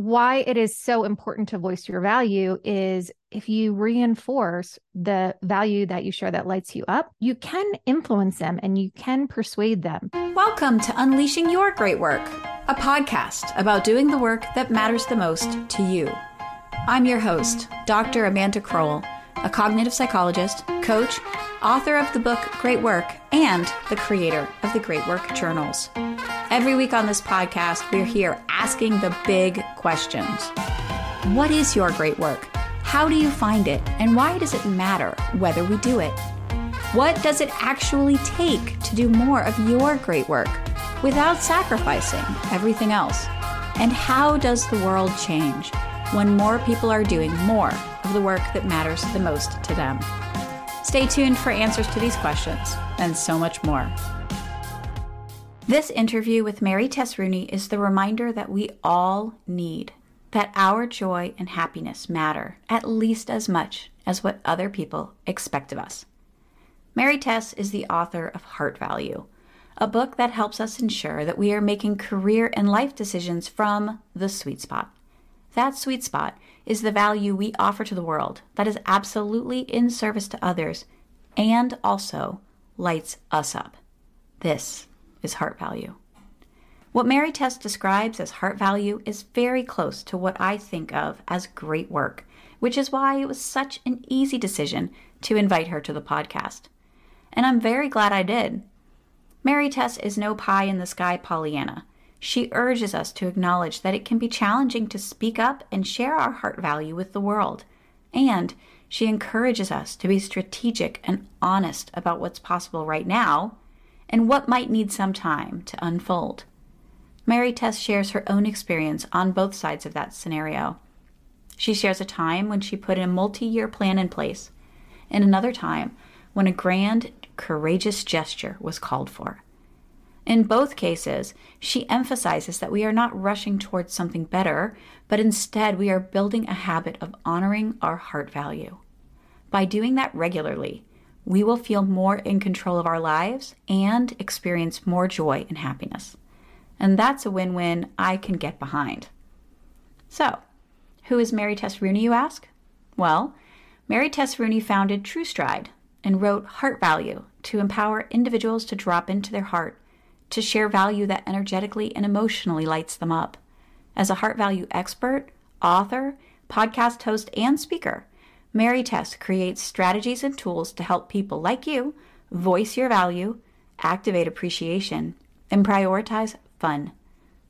why it is so important to voice your value is if you reinforce the value that you share that lights you up, you can influence them and you can persuade them. Welcome to Unleashing Your Great Work, a podcast about doing the work that matters the most to you. I'm your host, Dr. Amanda Crowell, a cognitive psychologist, coach, author of the book Great Work, and the creator of the Great Work Journals. Every week on this podcast, we're here asking the big questions What is your great work? How do you find it? And why does it matter whether we do it? What does it actually take to do more of your great work without sacrificing everything else? And how does the world change when more people are doing more of the work that matters the most to them? Stay tuned for answers to these questions and so much more. This interview with Mary Tess Rooney is the reminder that we all need that our joy and happiness matter at least as much as what other people expect of us. Mary Tess is the author of Heart Value, a book that helps us ensure that we are making career and life decisions from the sweet spot. That sweet spot is the value we offer to the world that is absolutely in service to others and also lights us up. This is heart value. What Mary Tess describes as heart value is very close to what I think of as great work, which is why it was such an easy decision to invite her to the podcast. And I'm very glad I did. Mary Tess is no pie in the sky Pollyanna. She urges us to acknowledge that it can be challenging to speak up and share our heart value with the world. And she encourages us to be strategic and honest about what's possible right now and what might need some time to unfold. Mary Tess shares her own experience on both sides of that scenario. She shares a time when she put a multi year plan in place, and another time when a grand, courageous gesture was called for. In both cases, she emphasizes that we are not rushing towards something better, but instead we are building a habit of honoring our heart value. By doing that regularly, we will feel more in control of our lives and experience more joy and happiness. And that's a win win I can get behind. So, who is Mary Tess Rooney, you ask? Well, Mary Tess Rooney founded TrueStride and wrote Heart Value to empower individuals to drop into their heart, to share value that energetically and emotionally lights them up. As a heart value expert, author, podcast host, and speaker, Mary Tess creates strategies and tools to help people like you voice your value, activate appreciation, and prioritize fun.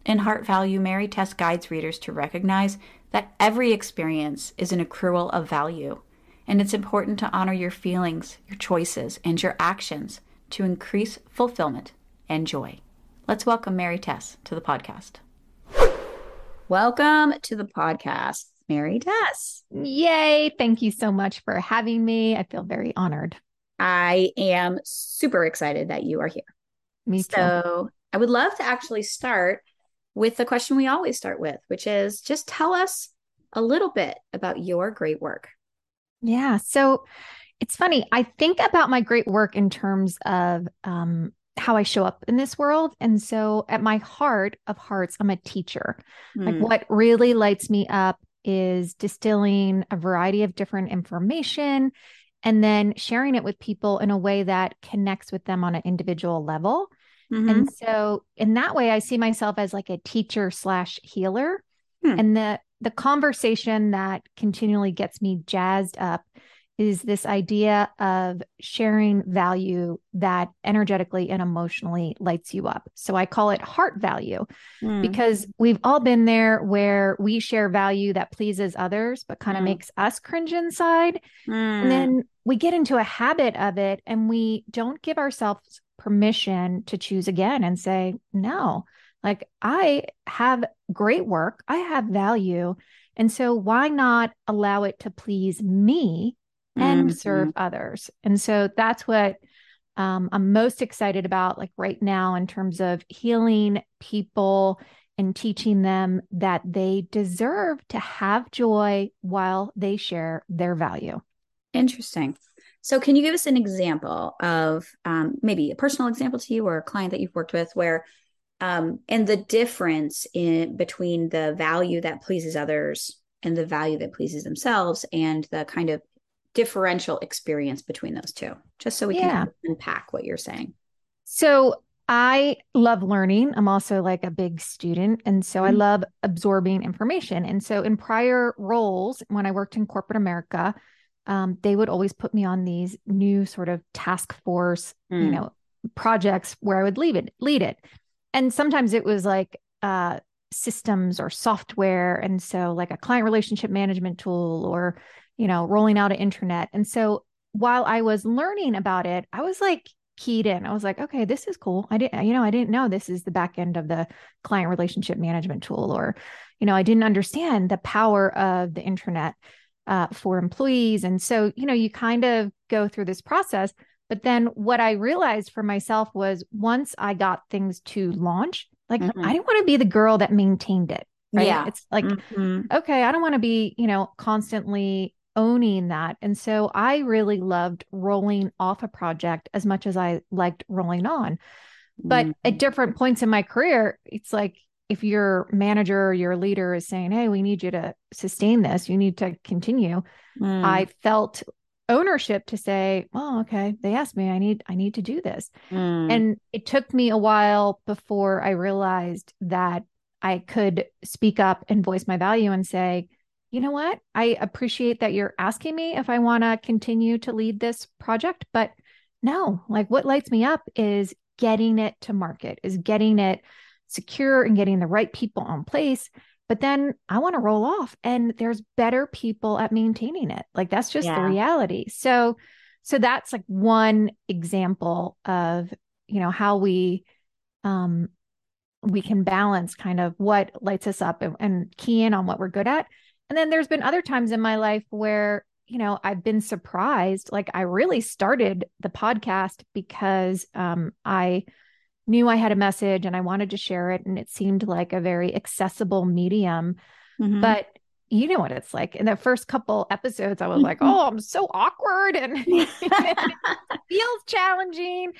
In Heart Value, Mary Tess guides readers to recognize that every experience is an accrual of value, and it's important to honor your feelings, your choices, and your actions to increase fulfillment and joy. Let's welcome Mary Tess to the podcast. Welcome to the podcast. Mary Tess. Yay. Thank you so much for having me. I feel very honored. I am super excited that you are here. Me too. So I would love to actually start with the question we always start with, which is just tell us a little bit about your great work. Yeah. So it's funny. I think about my great work in terms of um, how I show up in this world. And so at my heart of hearts, I'm a teacher. Mm. Like hmm. what really lights me up is distilling a variety of different information and then sharing it with people in a way that connects with them on an individual level. Mm-hmm. And so in that way, I see myself as like a teacher slash healer. Hmm. And the the conversation that continually gets me jazzed up is this idea of sharing value that energetically and emotionally lights you up. So I call it heart value mm. because we've all been there where we share value that pleases others, but kind of mm. makes us cringe inside. Mm. And then we get into a habit of it and we don't give ourselves permission to choose again and say, no, like I have great work, I have value. And so why not allow it to please me? And mm-hmm. serve others. And so that's what um, I'm most excited about, like right now, in terms of healing people and teaching them that they deserve to have joy while they share their value. Interesting. So, can you give us an example of um, maybe a personal example to you or a client that you've worked with where um, and the difference in between the value that pleases others and the value that pleases themselves and the kind of differential experience between those two just so we yeah. can unpack what you're saying so I love learning. I'm also like a big student. And so mm-hmm. I love absorbing information. And so in prior roles, when I worked in corporate America, um, they would always put me on these new sort of task force, mm. you know, projects where I would lead it, lead it. And sometimes it was like uh, systems or software. And so like a client relationship management tool or, you know, rolling out an internet. And so while I was learning about it, I was like, keyed in. I was like, okay, this is cool. I didn't, you know, I didn't know this is the back end of the client relationship management tool, or, you know, I didn't understand the power of the internet uh, for employees. And so, you know, you kind of go through this process. But then what I realized for myself was once I got things to launch, like mm-hmm. I didn't want to be the girl that maintained it. Right. Yeah. It's like, mm-hmm. okay, I don't want to be, you know, constantly owning that. And so I really loved rolling off a project as much as I liked rolling on. But mm-hmm. at different points in my career, it's like if your manager or your leader is saying, Hey, we need you to sustain this, you need to continue. Mm. I felt ownership to say, Oh, okay, they asked me, I need, I need to do this. Mm. And it took me a while before I realized that I could speak up and voice my value and say, you know what? I appreciate that you're asking me if I want to continue to lead this project, but no, like what lights me up is getting it to market, is getting it secure and getting the right people on place. But then I want to roll off and there's better people at maintaining it. Like that's just yeah. the reality. So so that's like one example of, you know, how we um we can balance kind of what lights us up and, and key in on what we're good at and then there's been other times in my life where, you know, I've been surprised. Like I really started the podcast because um, I knew I had a message and I wanted to share it. And it seemed like a very accessible medium. Mm-hmm. But you know what it's like. In the first couple episodes, I was like, oh, I'm so awkward and feels challenging.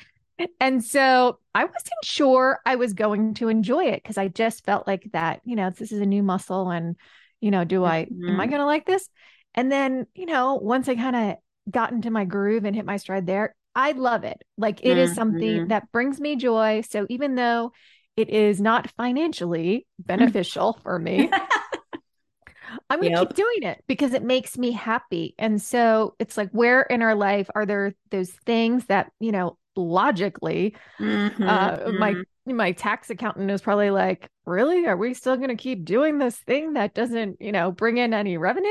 And so I wasn't sure I was going to enjoy it because I just felt like that, you know, this is a new muscle and you know, do I, mm-hmm. am I mm-hmm. going to like this? And then, you know, once I kind of got into my groove and hit my stride there, I love it. Like it mm-hmm. is something mm-hmm. that brings me joy. So even though it is not financially beneficial for me, I'm going to yep. keep doing it because it makes me happy. And so it's like, where in our life are there those things that, you know, logically, mm-hmm. uh, my my tax accountant is probably like, really? Are we still going to keep doing this thing that doesn't, you know, bring in any revenue?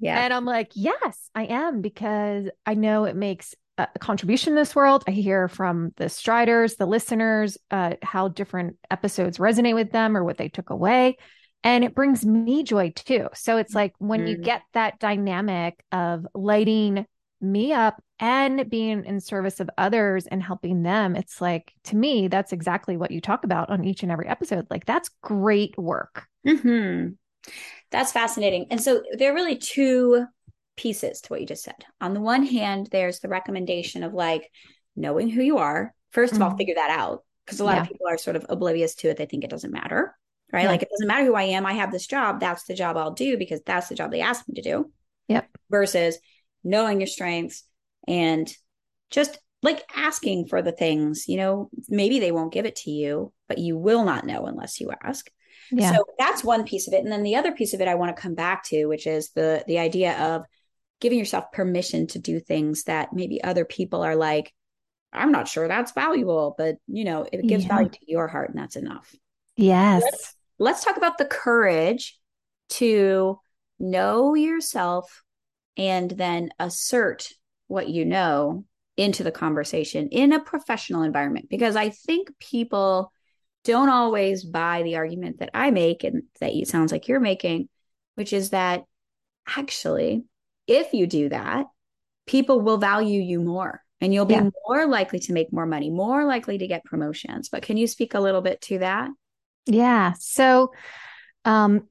Yeah. And I'm like, yes, I am because I know it makes a contribution in this world. I hear from the striders, the listeners, uh, how different episodes resonate with them or what they took away. And it brings me joy too. So it's like when mm-hmm. you get that dynamic of lighting me up and being in service of others and helping them it's like to me that's exactly what you talk about on each and every episode. Like that's great work. Mm-hmm. that's fascinating. And so there are really two pieces to what you just said. On the one hand there's the recommendation of like knowing who you are. 1st of mm-hmm. all figure that out because a lot yeah. of people are sort of oblivious to it. They think it doesn't matter right? Yeah. like it doesn't matter who i am. I have this job. That's the job i'll do because that's the job they asked me to do. Yep. Versus knowing your strengths and just like asking for the things, you know, maybe they won't give it to you, but you will not know unless you ask. Yeah. So that's one piece of it. And then the other piece of it I want to come back to, which is the the idea of giving yourself permission to do things that maybe other people are like, I'm not sure that's valuable, but you know, it gives yeah. value to your heart and that's enough. Yes. Let's, let's talk about the courage to know yourself and then assert what you know into the conversation in a professional environment because I think people don't always buy the argument that I make and that it sounds like you're making, which is that actually, if you do that, people will value you more and you'll be yeah. more likely to make more money, more likely to get promotions. But can you speak a little bit to that? Yeah. So, um,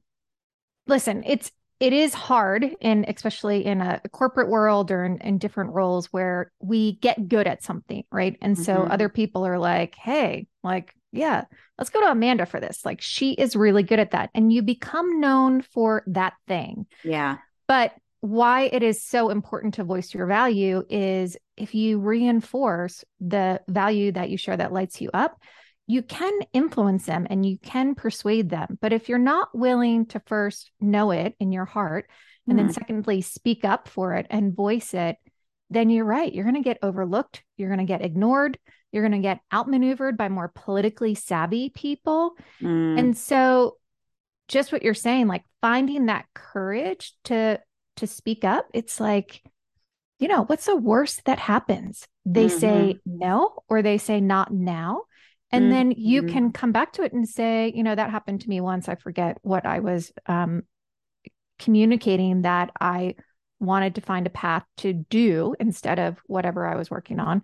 listen, it's it is hard and especially in a corporate world or in, in, different roles where we get good at something right and so mm-hmm. other people are like hey like yeah, let's go to Amanda for this. Like she is really good at that. And you become known for that thing. Yeah. But why it is so important to voice your value is if you reinforce the value that you share that lights you up, you can influence them and you can persuade them. But if you're not willing to first know it in your heart, and then hmm. secondly, speak up for it and voice it, then you're right. You're going to get overlooked. You're going to get ignored. You're going to get outmaneuvered by more politically savvy people. Mm. And so, just what you're saying, like finding that courage to to speak up, it's like, you know, what's the worst that happens? They mm-hmm. say no, or they say not now. And mm-hmm. then you mm-hmm. can come back to it and say, you know, that happened to me once. I forget what I was um, communicating that I wanted to find a path to do instead of whatever I was working on.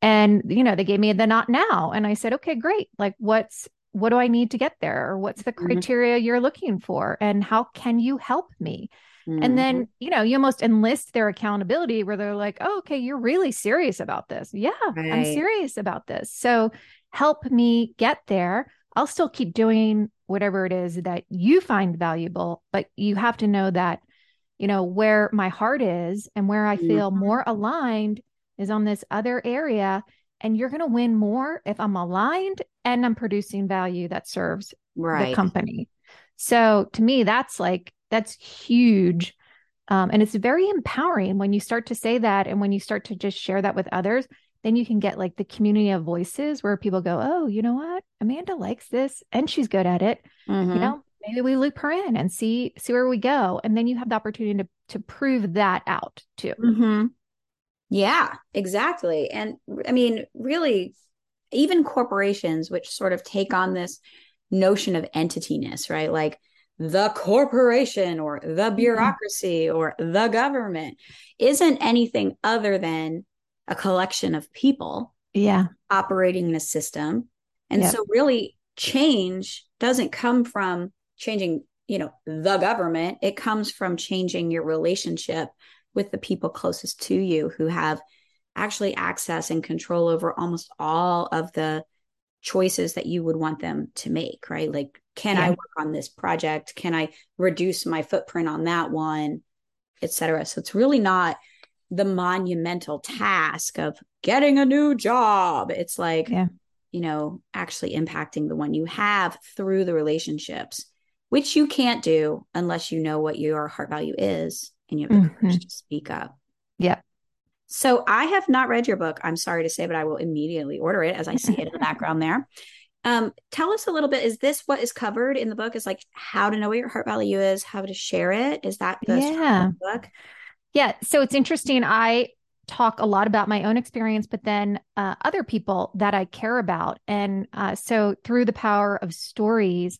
And, you know, they gave me the not now. And I said, okay, great. Like, what's, what do I need to get there? Or what's the mm-hmm. criteria mm-hmm. you're looking for? And how can you help me? Mm-hmm. And then, you know, you almost enlist their accountability where they're like, oh, okay, you're really serious about this. Yeah, right. I'm serious about this. So help me get there. I'll still keep doing whatever it is that you find valuable, but you have to know that, you know, where my heart is and where I feel mm-hmm. more aligned is on this other area. And you're going to win more if I'm aligned and I'm producing value that serves right. the company. So to me, that's like that's huge. Um, and it's very empowering when you start to say that and when you start to just share that with others then you can get like the community of voices where people go oh you know what amanda likes this and she's good at it mm-hmm. you know maybe we loop her in and see see where we go and then you have the opportunity to to prove that out too mm-hmm. yeah exactly and i mean really even corporations which sort of take on this notion of entityness right like the corporation or the mm-hmm. bureaucracy or the government isn't anything other than a collection of people yeah. operating in a system. And yep. so really change doesn't come from changing you know the government. It comes from changing your relationship with the people closest to you who have actually access and control over almost all of the choices that you would want them to make right? Like can yeah. i work on this project? Can i reduce my footprint on that one etc so it's really not the monumental task of getting a new job it's like yeah. you know actually impacting the one you have through the relationships which you can't do unless you know what your heart value is and you have the mm-hmm. courage to speak up yeah so I have not read your book. I'm sorry to say, but I will immediately order it as I see it in the background there. Um, tell us a little bit. Is this what is covered in the book? Is like how to know what your heart value is, how to share it? Is that the yeah. book? Yeah. So it's interesting. I talk a lot about my own experience, but then uh, other people that I care about. And uh, so through the power of stories,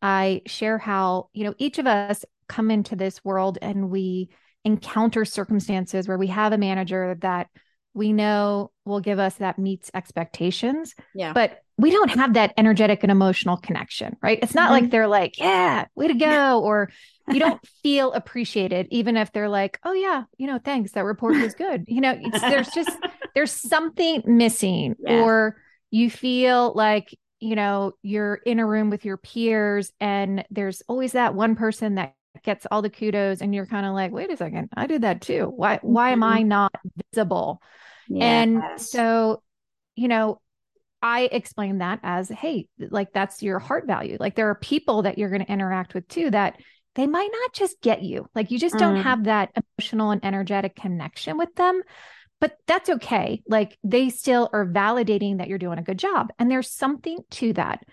I share how, you know, each of us come into this world and we encounter circumstances where we have a manager that we know will give us that meets expectations. Yeah. But we don't have that energetic and emotional connection, right? It's not mm-hmm. like they're like, yeah, way to go. or you don't feel appreciated, even if they're like, oh, yeah, you know, thanks. That report was good. You know, there's just, there's something missing, yeah. or you feel like, you know, you're in a room with your peers and there's always that one person that gets all the kudos and you're kind of like wait a second i did that too why why am i mm-hmm. not visible yes. and so you know i explain that as hey like that's your heart value like there are people that you're going to interact with too that they might not just get you like you just don't mm. have that emotional and energetic connection with them but that's okay like they still are validating that you're doing a good job and there's something to that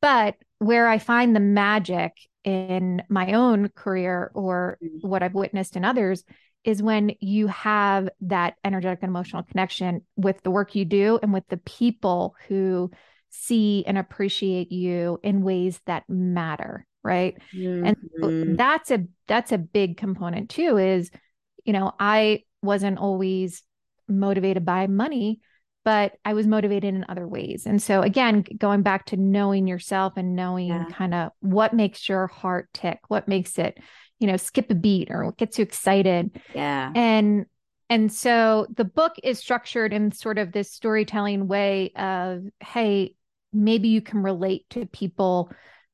but where I find the magic in my own career or mm-hmm. what I've witnessed in others is when you have that energetic and emotional connection with the work you do and with the people who see and appreciate you in ways that matter right mm-hmm. and so that's a that's a big component too is you know i wasn't always motivated by money but I was motivated in other ways. And so again, going back to knowing yourself and knowing yeah. kind of what makes your heart tick, what makes it, you know, skip a beat or what gets you excited. Yeah. And and so the book is structured in sort of this storytelling way of, hey, maybe you can relate to people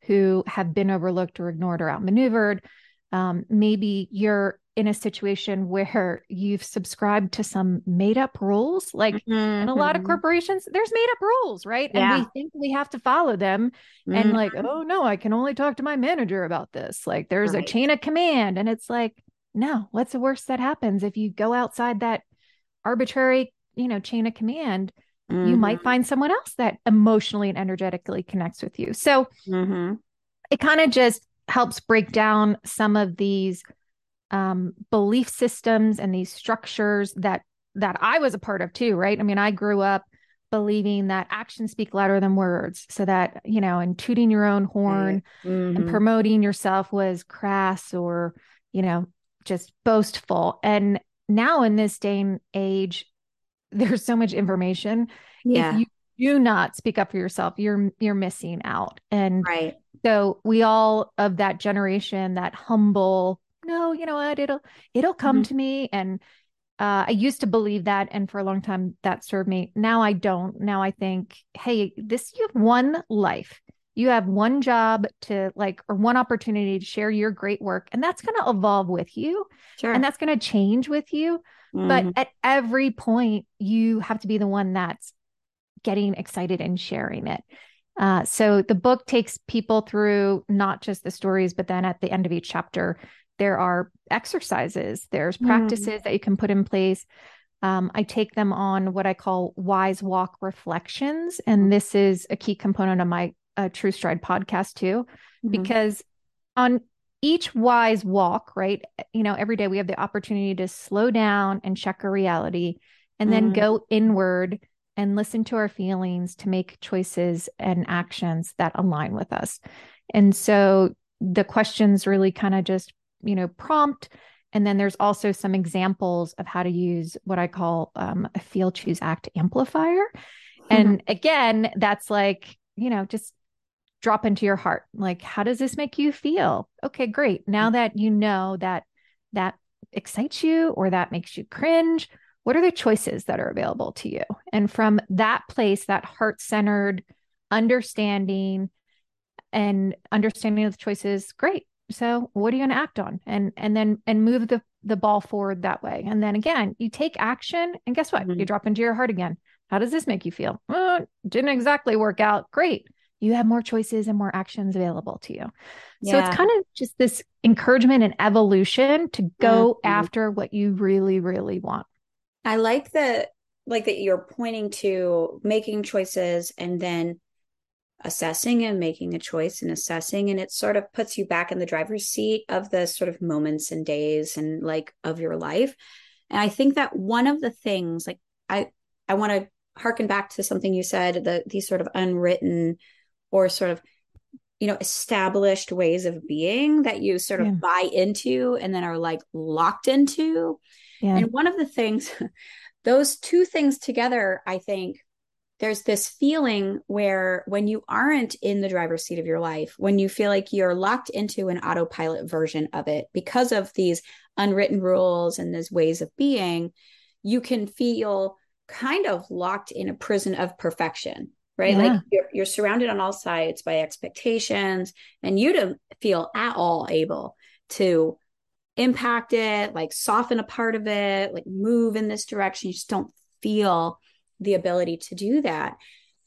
who have been overlooked or ignored or outmaneuvered. Um, maybe you're in a situation where you've subscribed to some made up rules. Like mm-hmm. in a lot of mm-hmm. corporations, there's made up rules, right? Yeah. And we think we have to follow them. Mm-hmm. And like, oh no, I can only talk to my manager about this. Like there's right. a chain of command. And it's like, no, what's the worst that happens if you go outside that arbitrary, you know, chain of command? Mm-hmm. You might mm-hmm. find someone else that emotionally and energetically connects with you. So mm-hmm. it kind of just helps break down some of these um, belief systems and these structures that that I was a part of too, right? I mean, I grew up believing that actions speak louder than words, so that you know, and tooting your own horn mm-hmm. and promoting yourself was crass or you know just boastful. And now in this day and age, there's so much information. Yeah. If you do not speak up for yourself, you're you're missing out. And right. So we all of that generation, that humble no, you know what? It'll it'll come mm-hmm. to me. And uh, I used to believe that, and for a long time that served me. Now I don't. Now I think, hey, this you have one life. You have one job to like, or one opportunity to share your great work, and that's going to evolve with you, sure. and that's going to change with you. Mm-hmm. But at every point, you have to be the one that's getting excited and sharing it. Uh, so the book takes people through not just the stories, but then at the end of each chapter, there are exercises, there's mm. practices mm. that you can put in place. Um, I take them on what I call wise walk reflections. And this is a key component of my uh, True Stride podcast, too, mm-hmm. because on each wise walk, right? You know, every day we have the opportunity to slow down and check our reality and then mm. go inward and listen to our feelings to make choices and actions that align with us. And so the questions really kind of just you know, prompt. And then there's also some examples of how to use what I call um, a feel, choose, act amplifier. Mm-hmm. And again, that's like, you know, just drop into your heart. Like, how does this make you feel? Okay, great. Now that you know that that excites you or that makes you cringe, what are the choices that are available to you? And from that place, that heart centered understanding and understanding of the choices, great so what are you going to act on and and then and move the the ball forward that way and then again you take action and guess what mm-hmm. you drop into your heart again how does this make you feel oh, didn't exactly work out great you have more choices and more actions available to you yeah. so it's kind of just this encouragement and evolution to go mm-hmm. after what you really really want i like that like that you're pointing to making choices and then assessing and making a choice and assessing and it sort of puts you back in the driver's seat of the sort of moments and days and like of your life and i think that one of the things like i i want to harken back to something you said the these sort of unwritten or sort of you know established ways of being that you sort of yeah. buy into and then are like locked into yeah. and one of the things those two things together i think there's this feeling where when you aren't in the driver's seat of your life, when you feel like you're locked into an autopilot version of it because of these unwritten rules and these ways of being, you can feel kind of locked in a prison of perfection, right? Yeah. Like you're, you're surrounded on all sides by expectations, and you don't feel at all able to impact it, like soften a part of it, like move in this direction. You just don't feel the ability to do that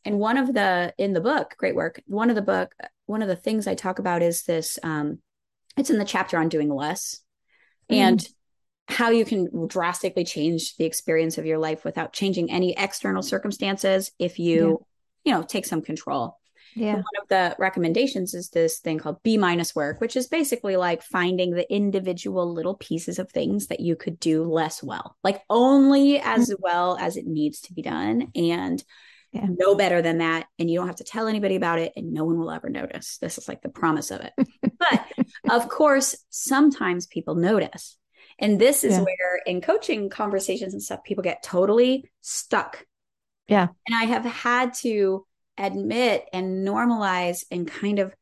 and one of the in the book great work one of the book one of the things i talk about is this um it's in the chapter on doing less mm. and how you can drastically change the experience of your life without changing any external circumstances if you. You know take some control yeah. one of the recommendations is this thing called B minus work, which is basically like finding the individual little pieces of things that you could do less well, like only as mm-hmm. well as it needs to be done. And yeah. no better than that. And you don't have to tell anybody about it, and no one will ever notice. This is like the promise of it. but of course, sometimes people notice. And this is yeah. where in coaching conversations and stuff, people get totally stuck. Yeah. And I have had to admit and normalize and kind of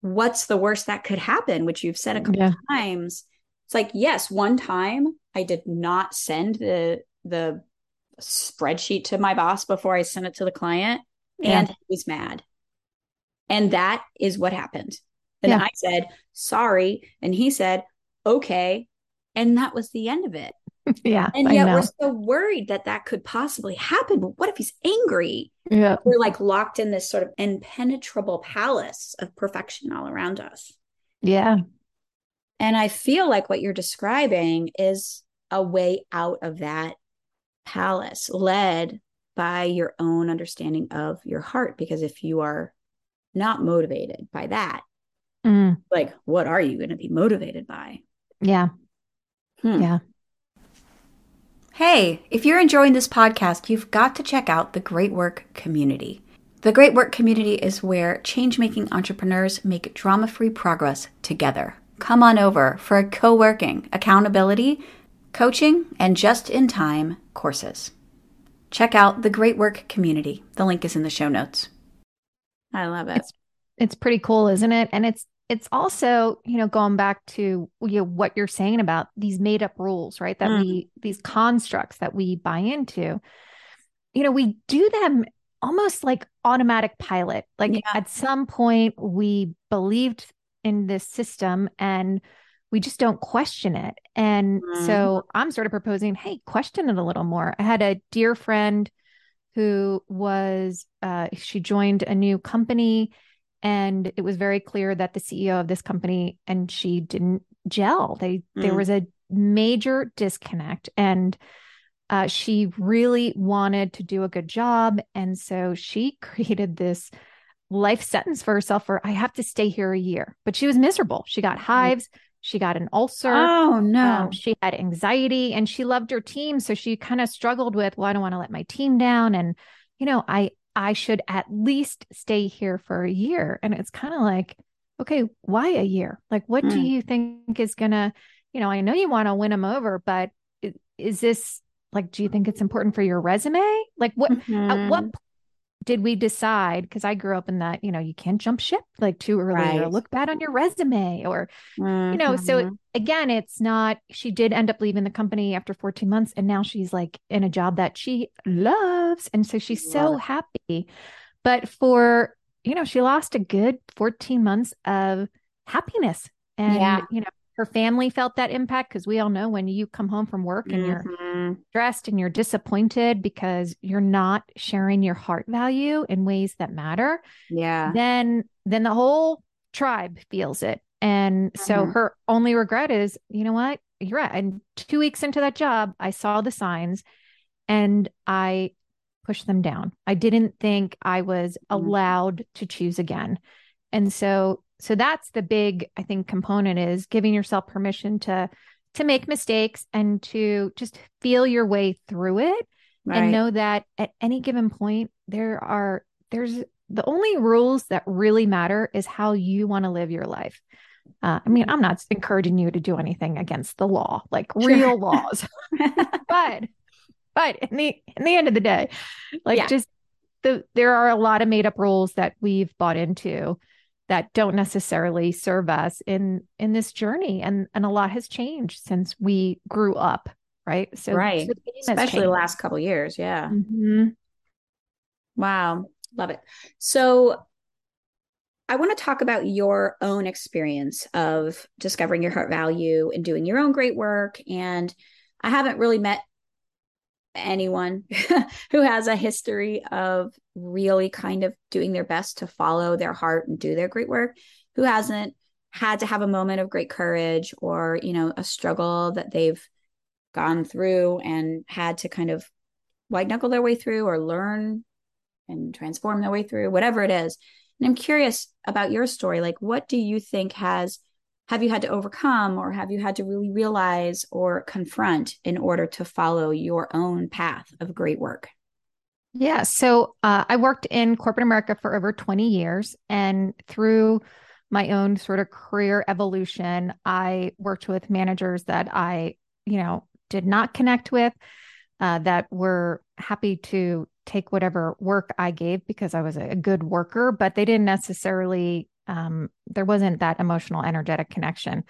what's the worst that could happen, which you've said a couple yeah. times. It's like, yes, one time I did not send the the spreadsheet to my boss before I sent it to the client. and he was mad. And that is what happened. And Yeah. I said, sorry. And he said, okay. And that was the end of it. yeah. And yet we're so worried that that could possibly happen. But what if he's angry? Yeah. We're like locked in this sort of impenetrable palace of perfection all around us. Yeah. And I feel like what you're describing is a way out of that palace led by your own understanding of your heart. Because if you are not motivated by that, Mm, like, what are you going to be motivated by? yeah. Hmm. Yeah. Hey, if you're enjoying this podcast, you've got to check out the Great Work Community. The Great Work Community is where change making entrepreneurs make drama free progress together. Come on over for a co working, accountability, coaching, and just in time courses. Check out the Great Work Community. The link is in the show notes. I love it. It's it's pretty cool, isn't it? And it's it's also, you know, going back to you know, what you're saying about these made up rules, right? That Mm. we these constructs that we buy into. You know, we do them almost like automatic pilot. Like Yeah. at some point we believed in this system and we just don't question it. And Mhm. so I'm sort of proposing, hey, question it a little more. I had a dear friend who was uh, she joined a new company and it was very clear that the CEO of this company and she didn't gel. They there Mm. was a major disconnect and uh, she really wanted to do a good job and so she created this life sentence for herself for I have to stay here a year. But she was miserable. She got hives, she got an ulcer. Oh, no. Um, she had anxiety and she loved her team. So she kind of struggled with, well, I don't want to let my team down. And, you know, I, I should at least stay here for a year. And it's kind of like, okay, why a year? Like, what do Mm. you think is going to, you know, I know you want to win them over, but is this like, do you think it's important for your resume? Like, what, at Mhm. what p- did we decide? Because I grew up in that, you know, you can't jump ship like too early or look bad on your resume or, you know, so Mhm. again, it's not, she did end up leaving the company after 14 months and now she's like in a job that she loves. And so she's so Love happy. But for, you know, she lost a good 14 months of happiness. And, Yeah. you know, her family felt that impact because we all know when you come home from work and you're Mhm. stressed and you're disappointed because you're not sharing your heart value in ways that matter Yeah. then then the whole tribe feels it and so Mhm. her only regret is you know what you're right and two weeks into that job i saw the signs and i pushed them down i didn't think i was Mhm. allowed to choose again and so so that's the big i think component is giving yourself permission to to make mistakes and to just feel your way through it Right. and know that at any given point there are there's the only rules that really matter is how you want to live your life uh, i mean i'm not encouraging you to do anything against the law like Sure. real laws but but in the in the end of the day like Yeah. just the there are a lot of made up rules that we've bought into that don't necessarily serve us in in this journey and and a lot has changed since we grew up right so Right. so the game has Especially the last couple years. Yeah. Mhm. Wow. Love it. So I want to talk about your own experience of discovering your heart value and doing your own great work. And I haven't really met anyone who has a history of really kind of doing their best to follow their heart and do their great work, who hasn't had to have a moment of great courage or, you know, a struggle that they've gone through and had to kind of white knuckle their way through or learn and transform their way through, whatever it is. And I'm curious about your story. Like, what do you think has, have you had to overcome or have you had to really realize or confront in order to follow your own path of great work? Yeah. So uh, I worked in corporate America for over 20 years. And through my own sort of career evolution, I worked with managers that I, you know, did not connect with, uh, that were happy to take whatever work I gave because I was a good worker, but they didn't necessarily, um, there wasn't that emotional, energetic connection.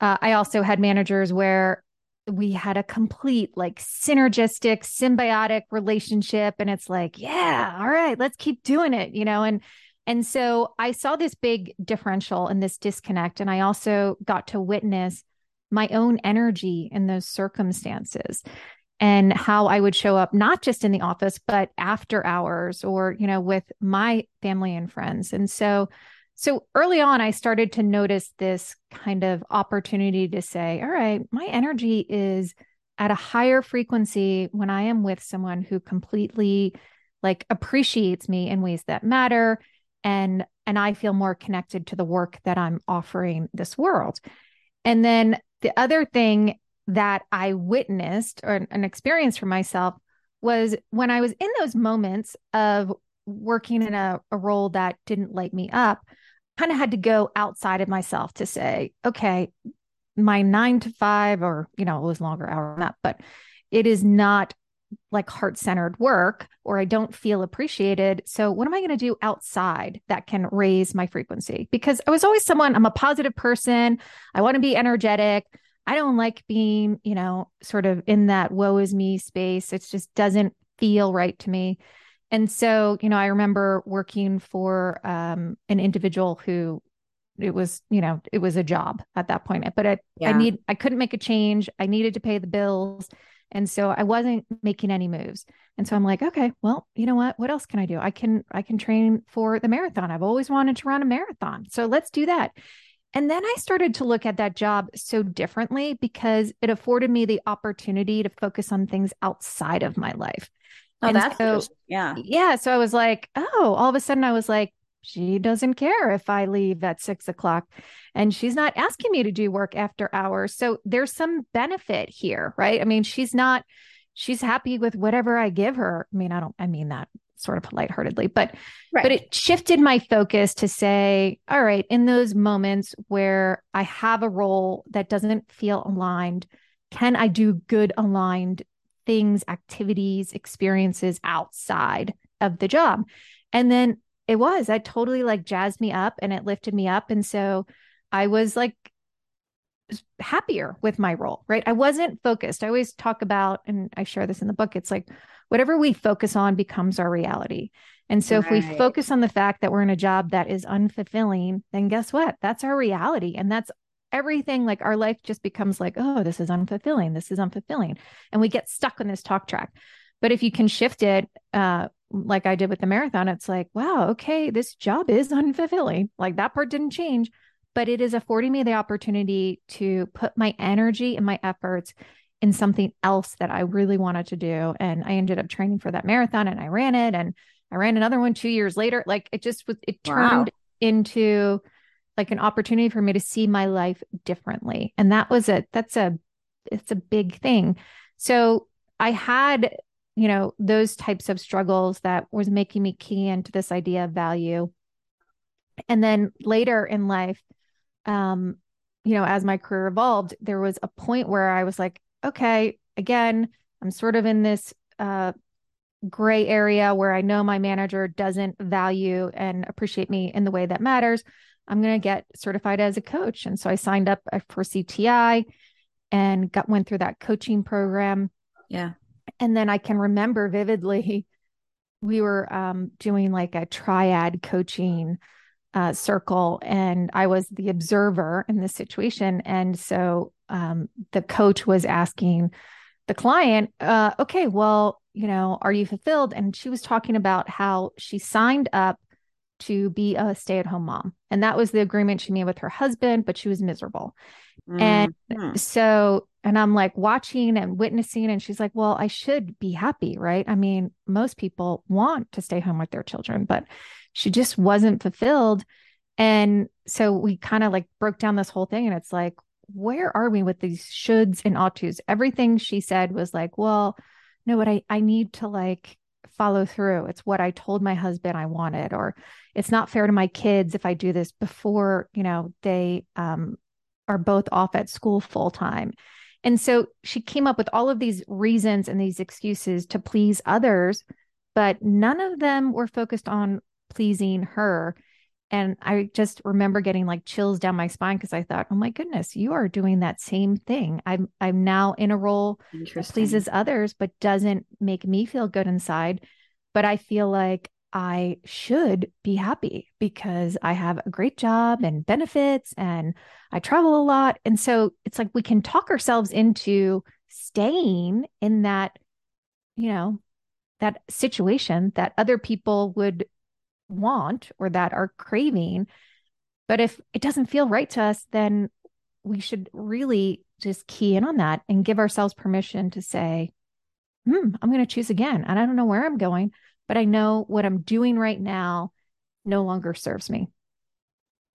Uh, I also had managers where we had a complete like synergistic symbiotic relationship and it's like yeah all right let's keep doing it you know and and so i saw this big differential and this disconnect and i also got to witness my own energy in those circumstances and how i would show up not just in the office but after hours or you know with my family and friends and so so early on, I started to notice this kind of opportunity to say, all right, my energy is at a higher frequency when I am with someone who completely like appreciates me in ways that matter and and I feel more connected to the work that I'm offering this world. And then the other thing that I witnessed or an experience for myself was when I was in those moments of working in a, a role that didn't light me up, kind of had to go outside of myself to say, okay, my nine to five, or, you know, it was longer hour than that, but it is not like heart centered work or I don't feel appreciated. So, what am I going to do outside that can raise my frequency? Because I was always someone, I'm a positive person. I want to be energetic. I don't like being, you know, sort of in that woe is me space. It just doesn't feel right to me. And so, you know, I remember working for um, an individual who it was, you know, it was a job at that point. But I, yeah. I need, I couldn't make a change. I needed to pay the bills. And so I wasn't making any moves. And so I'm like, okay, well, you know what? What else can I do? I can, I can train for the marathon. I've always wanted to run a marathon. So let's do that. And then I started to look at that job so differently because it afforded me the opportunity to focus on things outside of my life. Oh, and that's so, yeah. Yeah. So I was like, oh, all of a sudden I was like, she doesn't care if I leave at six o'clock and she's not asking me to do work after hours. So there's some benefit here, right? I mean, she's not, she's happy with whatever I give her. I mean, I don't, I mean that sort of lightheartedly, but, right. but it shifted my focus to say, all right, in those moments where I have a role that doesn't feel aligned, can I do good aligned things, activities, experiences outside of the job. And then it was, that totally like jazzed me up and it lifted me up. And so I was like happier with my role, right? I wasn't focused. I always talk about, and I share this in the book, it's like whatever we focus on becomes our reality. And so right. if we focus on the fact that we're in a job that is unfulfilling, then guess what? That's our reality. And that's everything like our life just becomes like, oh, this is unfulfilling. This is unfulfilling. And we get stuck on this talk track. But if you can shift it, uh, like I did with the marathon, it's like, wow, okay, this job is unfulfilling. Like that part didn't change, but it is affording me the opportunity to put my energy and my efforts in something else that I really wanted to do. And I ended up training for that marathon and I ran it and I ran another one two years later. Like it just was, it turned wow. into like an opportunity for me to see my life differently. And that was a that's a it's a big thing. So I had, you know, those types of struggles that was making me key into this idea of value. And then later in life, um, you know, as my career evolved, there was a point where I was like, okay, again, I'm sort of in this uh gray area where I know my manager doesn't value and appreciate me in the way that matters. I'm going to get certified as a coach. And so I signed up uh, for CTI and got went through that coaching program. Yeah. And then I can remember vividly we were um, doing like a triad coaching uh, circle and I was the observer in this situation. And so um, the coach was asking the client, uh, okay, well, you know, are you fulfilled? And she was talking about how she signed up to be a stay at home mom. And that was the agreement she made with her husband, but she was miserable. Mm-hmm. And so, and I'm like watching and witnessing, and she's like, Well, I should be happy, right? I mean, most people want to stay home with their children, but she just wasn't fulfilled. And so we kind of like broke down this whole thing, and it's like, where are we with these shoulds and ought tos? Everything she said was like, Well, no, but I, I need to like follow through. It's what I told my husband I wanted, or it's not fair to my kids if I do this before, you know, they um, are both off at school full time. And so she came up with all of these reasons and these excuses to please others, but none of them were focused on pleasing her. And I just remember getting like chills down my spine because I thought, oh my goodness, you are doing that same thing. I'm I'm now in a role that pleases others, but doesn't make me feel good inside. But I feel like I should be happy because I have a great job and benefits and I travel a lot. And so it's like we can talk ourselves into staying in that, you know, that situation that other people would want or that are craving. But if it doesn't feel right to us, then we should really just key in on that and give ourselves permission to say, hmm, I'm going to choose again. And I don't know where I'm going, but I know what I'm doing right now no longer serves me.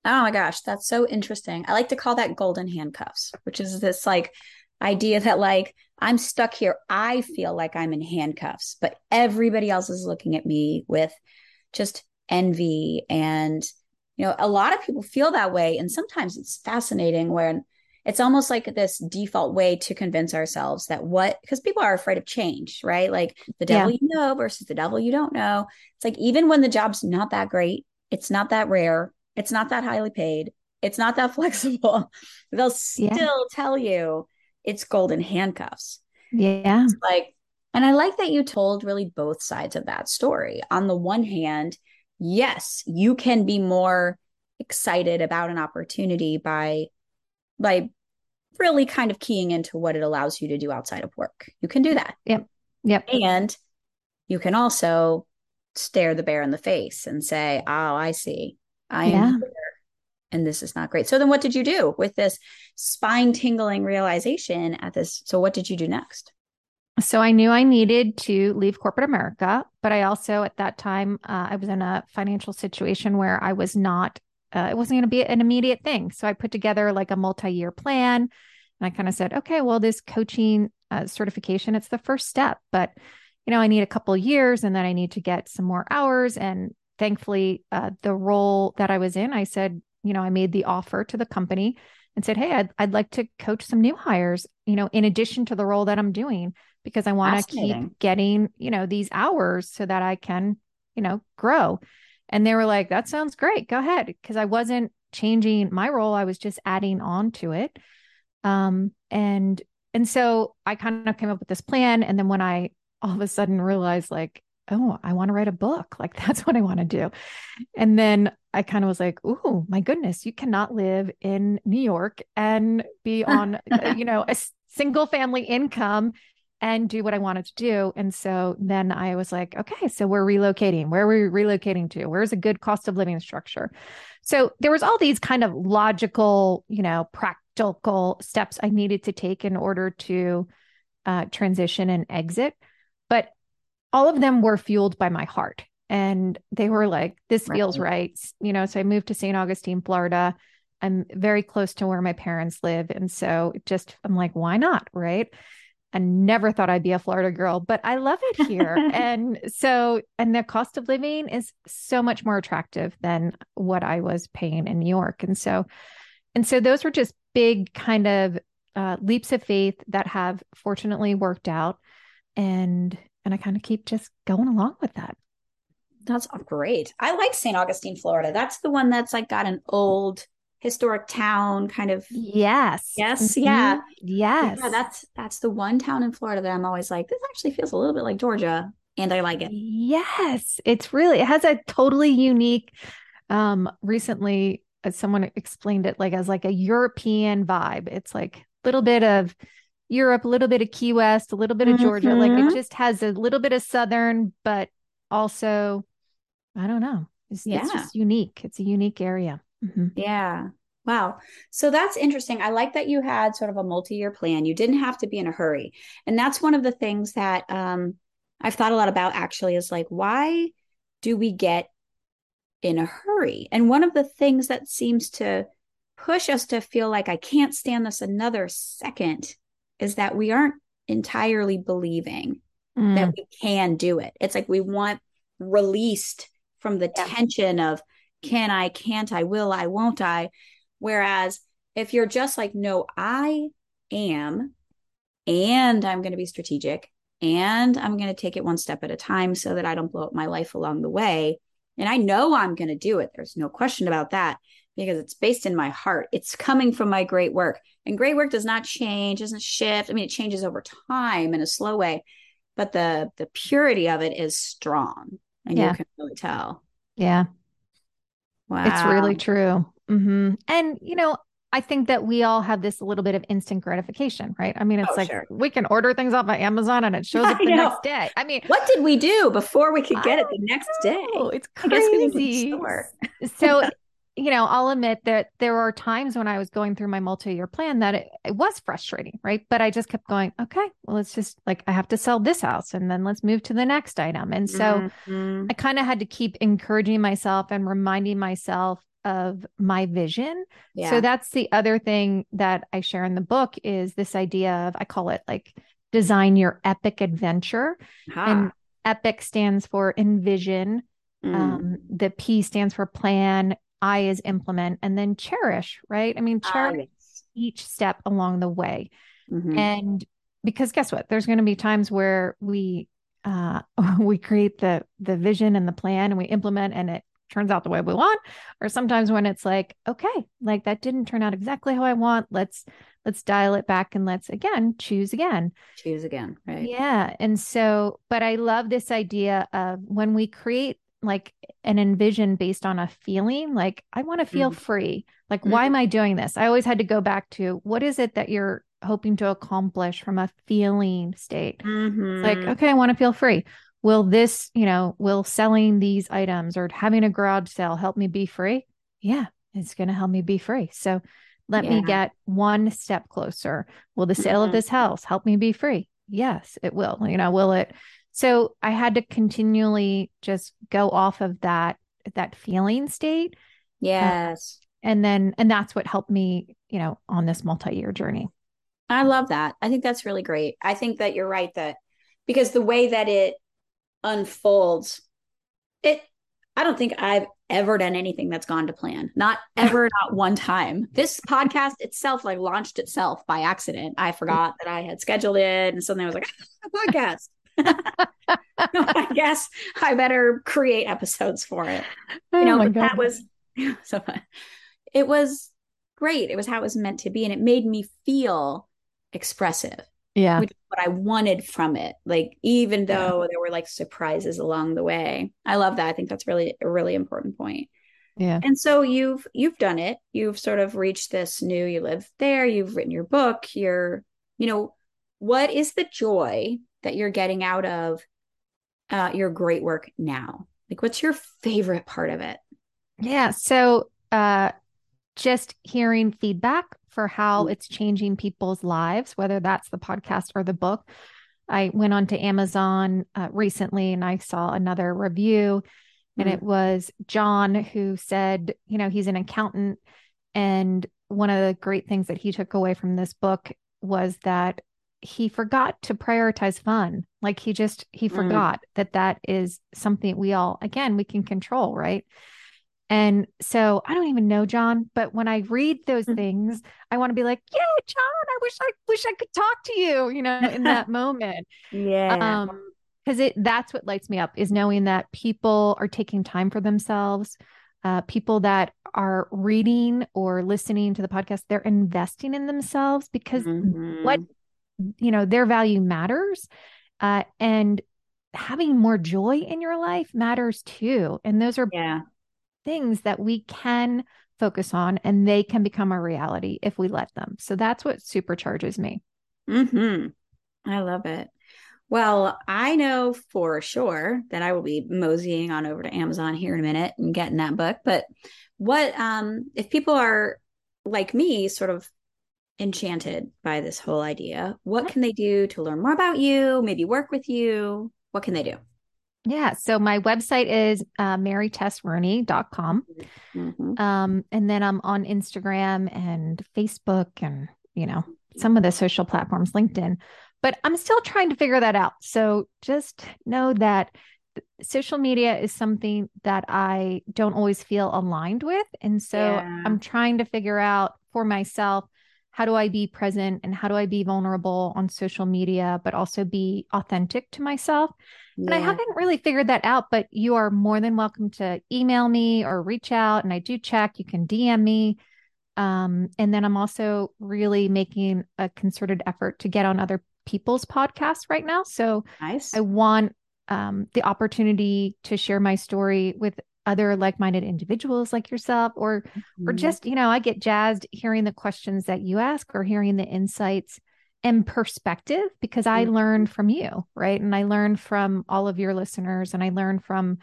Oh my gosh, that's so interesting. I like to call that golden handcuffs, which is this like idea that like I'm stuck here. I feel like I'm in handcuffs, but everybody else is looking at me with just envy and you know a lot of people feel that way and sometimes it's fascinating when it's almost like this default way to convince ourselves that what because people are afraid of change right? Like the devil yeah. you know versus the devil you don't know. It's like even when the job's not that great it's not that rare it's not that highly paid it's not that flexible they'll still yeah. tell you it's golden handcuffs. Yeah. It's like and i like that you told really both sides of that story. On the one hand yes, you can be more excited about an opportunity by by really kind of keying into what it allows you to do outside of work. You can do that. Yep. Yep. And you can also stare the bear in the face and say, "Oh, I see. I am here, and this is not great." So then, what did you do with this spine tingling realization at this? So, what did you do next? So I knew I needed to leave corporate America, but I also at that time uh, I was in a financial situation where I was not. Uh, it wasn't going to be an immediate thing. So I put together like a multi-year plan, and I kind of said, okay, well, this coaching uh, certification it's the first step, but you know I need a couple years, and then I need to get some more hours. And thankfully, uh, the role that I was in, I said, you know, I made the offer to the company and said, hey, I'd I'd like to coach some new hires, you know, in addition to the role that I'm doing because I want to keep getting, you know, these hours so that I can, you know, grow. And they were like, that sounds great. Go ahead. Because I wasn't changing my role. I was just adding on to it. Um, and and so I kind of came up with this plan. And then when I all of a sudden realized like, oh, I want to write a book. Like that's what I want to do. And then I kind of was like, oh my goodness, you cannot live in New York and be on, uh, you know, a single family income and do what I wanted to do. And so then I was like, okay, so we're relocating. Where are we relocating to? Where's a good cost of living structure? So there was all these kind of logical, you know, practical steps I needed to take in order to uh, transition and exit. But all of them were fueled by my heart. And they were like, this feels right. right. You know, so I moved to St. Augustine, Florida. I'm very close to where my parents live. And so just, I'm like, why not? Right. I never thought I'd be a Florida girl, but I love it here. and so, and the cost of living is so much more attractive than what I was paying in New York. And so, and so those were just big kind of uh, leaps of faith that have fortunately worked out. And, and I kind of keep just going along with that. That's great. I like St. Augustine, Florida. That's the one that's like got an old historic town kind of yes yes mm-hmm. yeah yes yeah, that's that's the one town in florida that i'm always like this actually feels a little bit like georgia and i like it yes it's really it has a totally unique um recently uh, someone explained it like as like a european vibe it's like a little bit of europe a little bit of key west a little bit of mm-hmm. georgia like it mm-hmm. just has a little bit of southern but also i don't know it's, yeah. it's just unique it's a unique area Mm-hmm. Yeah. Wow. So that's interesting. I like that you had sort of a multi year plan. You didn't have to be in a hurry. And that's one of the things that um, I've thought a lot about actually is like, why do we get in a hurry? And one of the things that seems to push us to feel like I can't stand this another second is that we aren't entirely believing mm. that we can do it. It's like we want released from the yeah. tension of, can I, can't I, will I, won't I? Whereas if you're just like, no, I am, and I'm going to be strategic, and I'm going to take it one step at a time so that I don't blow up my life along the way, And I know I'm going to do it. There's no question about that because it's based in my heart. It's coming from my great work. And great work does not change, doesn't shift. I mean, it changes over time in a slow way, but the the purity of it is strong. And yeah. you can really tell. Yeah. Wow. It's really true. Mm-hmm. And, you know, I think that we all have this little bit of instant gratification, right? I mean, it's oh, like sure. we can order things off of Amazon and it shows up the next day. I mean, what did we do before we could get it the next day? Oh, it's crazy. so, you know, I'll admit that there are times when I was going through my multi-year plan that it, it was frustrating, right? But I just kept going, okay, well, it's just like I have to sell this house and then let's move to the next item. And so mm-hmm. I kind of had to keep encouraging myself and reminding myself of my vision. Yeah. So that's the other thing that I share in the book is this idea of I call it like design your epic adventure. Huh. And epic stands for envision. Mm. Um, the P stands for plan. I is implement, and then cherish. Right? I mean, ah, cherish yes. each step along the way. Mm-hmm. And because guess what? There's going to be times where we uh, we create the the vision and the plan, and we implement, and it turns out the way we want or sometimes when it's like okay like that didn't turn out exactly how i want let's let's dial it back and let's again choose again choose again right yeah and so but i love this idea of when we create like an envision based on a feeling like i want to feel mm-hmm. free like mm-hmm. why am i doing this i always had to go back to what is it that you're hoping to accomplish from a feeling state mm-hmm. like okay i want to feel free will this, you know, will selling these items or having a garage sale help me be free? Yeah, it's going to help me be free. So let yeah. me get one step closer. Will the sale mm-hmm. of this house help me be free? Yes, it will. You know, will it? So I had to continually just go off of that that feeling state. Yes. Uh, and then and that's what helped me, you know, on this multi-year journey. I love that. I think that's really great. I think that you're right that because the way that it unfolds, it I don't think I've ever done anything that's gone to plan. Not ever, not one time. This podcast itself like launched itself by accident. I forgot that I had scheduled it and suddenly I was like, a podcast. I guess I better create episodes for it. You oh know, oh that was so fun. It was great. It was how it was meant to be. And it made me feel expressive yeah Which is what i wanted from it like even though yeah. there were like surprises along the way i love that i think that's really a really important point yeah and so you've you've done it you've sort of reached this new you live there you've written your book you're you know what is the joy that you're getting out of uh, your great work now like what's your favorite part of it yeah so uh just hearing feedback for how mm. it's changing people's lives, whether that's the podcast or the book. I went on to Amazon uh, recently and I saw another review, and mm. it was John who said, you know, he's an accountant. And one of the great things that he took away from this book was that he forgot to prioritize fun. Like he just, he mm. forgot that that is something we all, again, we can control, right? And so I don't even know John, but when I read those mm-hmm. things, I want to be like, "Yeah, John, I wish I wish I could talk to you," you know, in that moment. Yeah. Um because it that's what lights me up is knowing that people are taking time for themselves. Uh, people that are reading or listening to the podcast, they're investing in themselves because mm-hmm. what you know, their value matters. Uh, and having more joy in your life matters too. And those are yeah things that we can focus on and they can become a reality if we let them. So that's what supercharges me. mm-hmm. I love it. Well, I know for sure that I will be moseying on over to Amazon here in a minute and getting that book. But what um if people are like me, sort of enchanted by this whole idea, what can they do to learn more about you, maybe work with you? What can they do? Yeah. So my website is uh, marytessrooney.com. Mm-hmm. Um, and then I'm on Instagram and Facebook and, you know, some of the social platforms, LinkedIn, but I'm still trying to figure that out. So just know that social media is something that I don't always feel aligned with. And so yeah. I'm trying to figure out for myself how do I be present and how do I be vulnerable on social media, but also be authentic to myself? Yeah. And I haven't really figured that out, but you are more than welcome to email me or reach out. And I do check. You can DM me. Um, and then I'm also really making a concerted effort to get on other people's podcasts right now. So nice. I want um, the opportunity to share my story with other like-minded individuals like yourself or mm-hmm. or just you know i get jazzed hearing the questions that you ask or hearing the insights and perspective because i mm-hmm. learned from you right? And i learned from all of your listeners and i learned from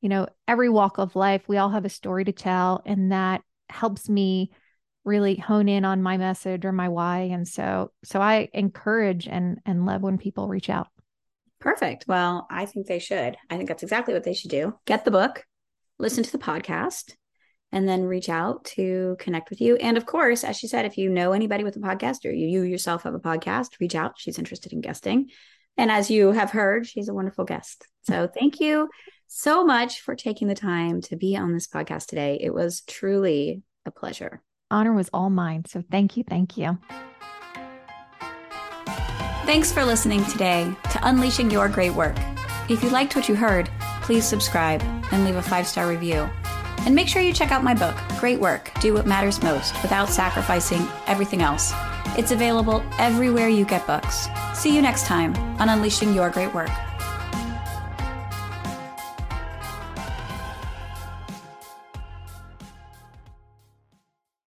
you know every walk of life. We all have a story to tell and that helps me really hone in on my message or my why. And so so i encourage and and love when people reach out. Perfect. Well i think they should. I think that's exactly what they should do. Get the book listen to the podcast and then reach out to connect with you. And of course, as she said, if you know anybody with a podcast or you yourself have a podcast, reach out. She's interested in guesting. And as you have heard, she's a wonderful guest. So thank you so much for taking the time to be on this podcast today. It was truly a pleasure. Honor was all mine. So thank you. Thank you. Thanks for listening today to Unleashing Your Great Work. If you liked what you heard, please subscribe and leave a five star review. And make sure you check out my book, Great Work Do What Matters Most Without Sacrificing Everything Else. It's available everywhere you get books. See you next time on Unleashing Your Great Work.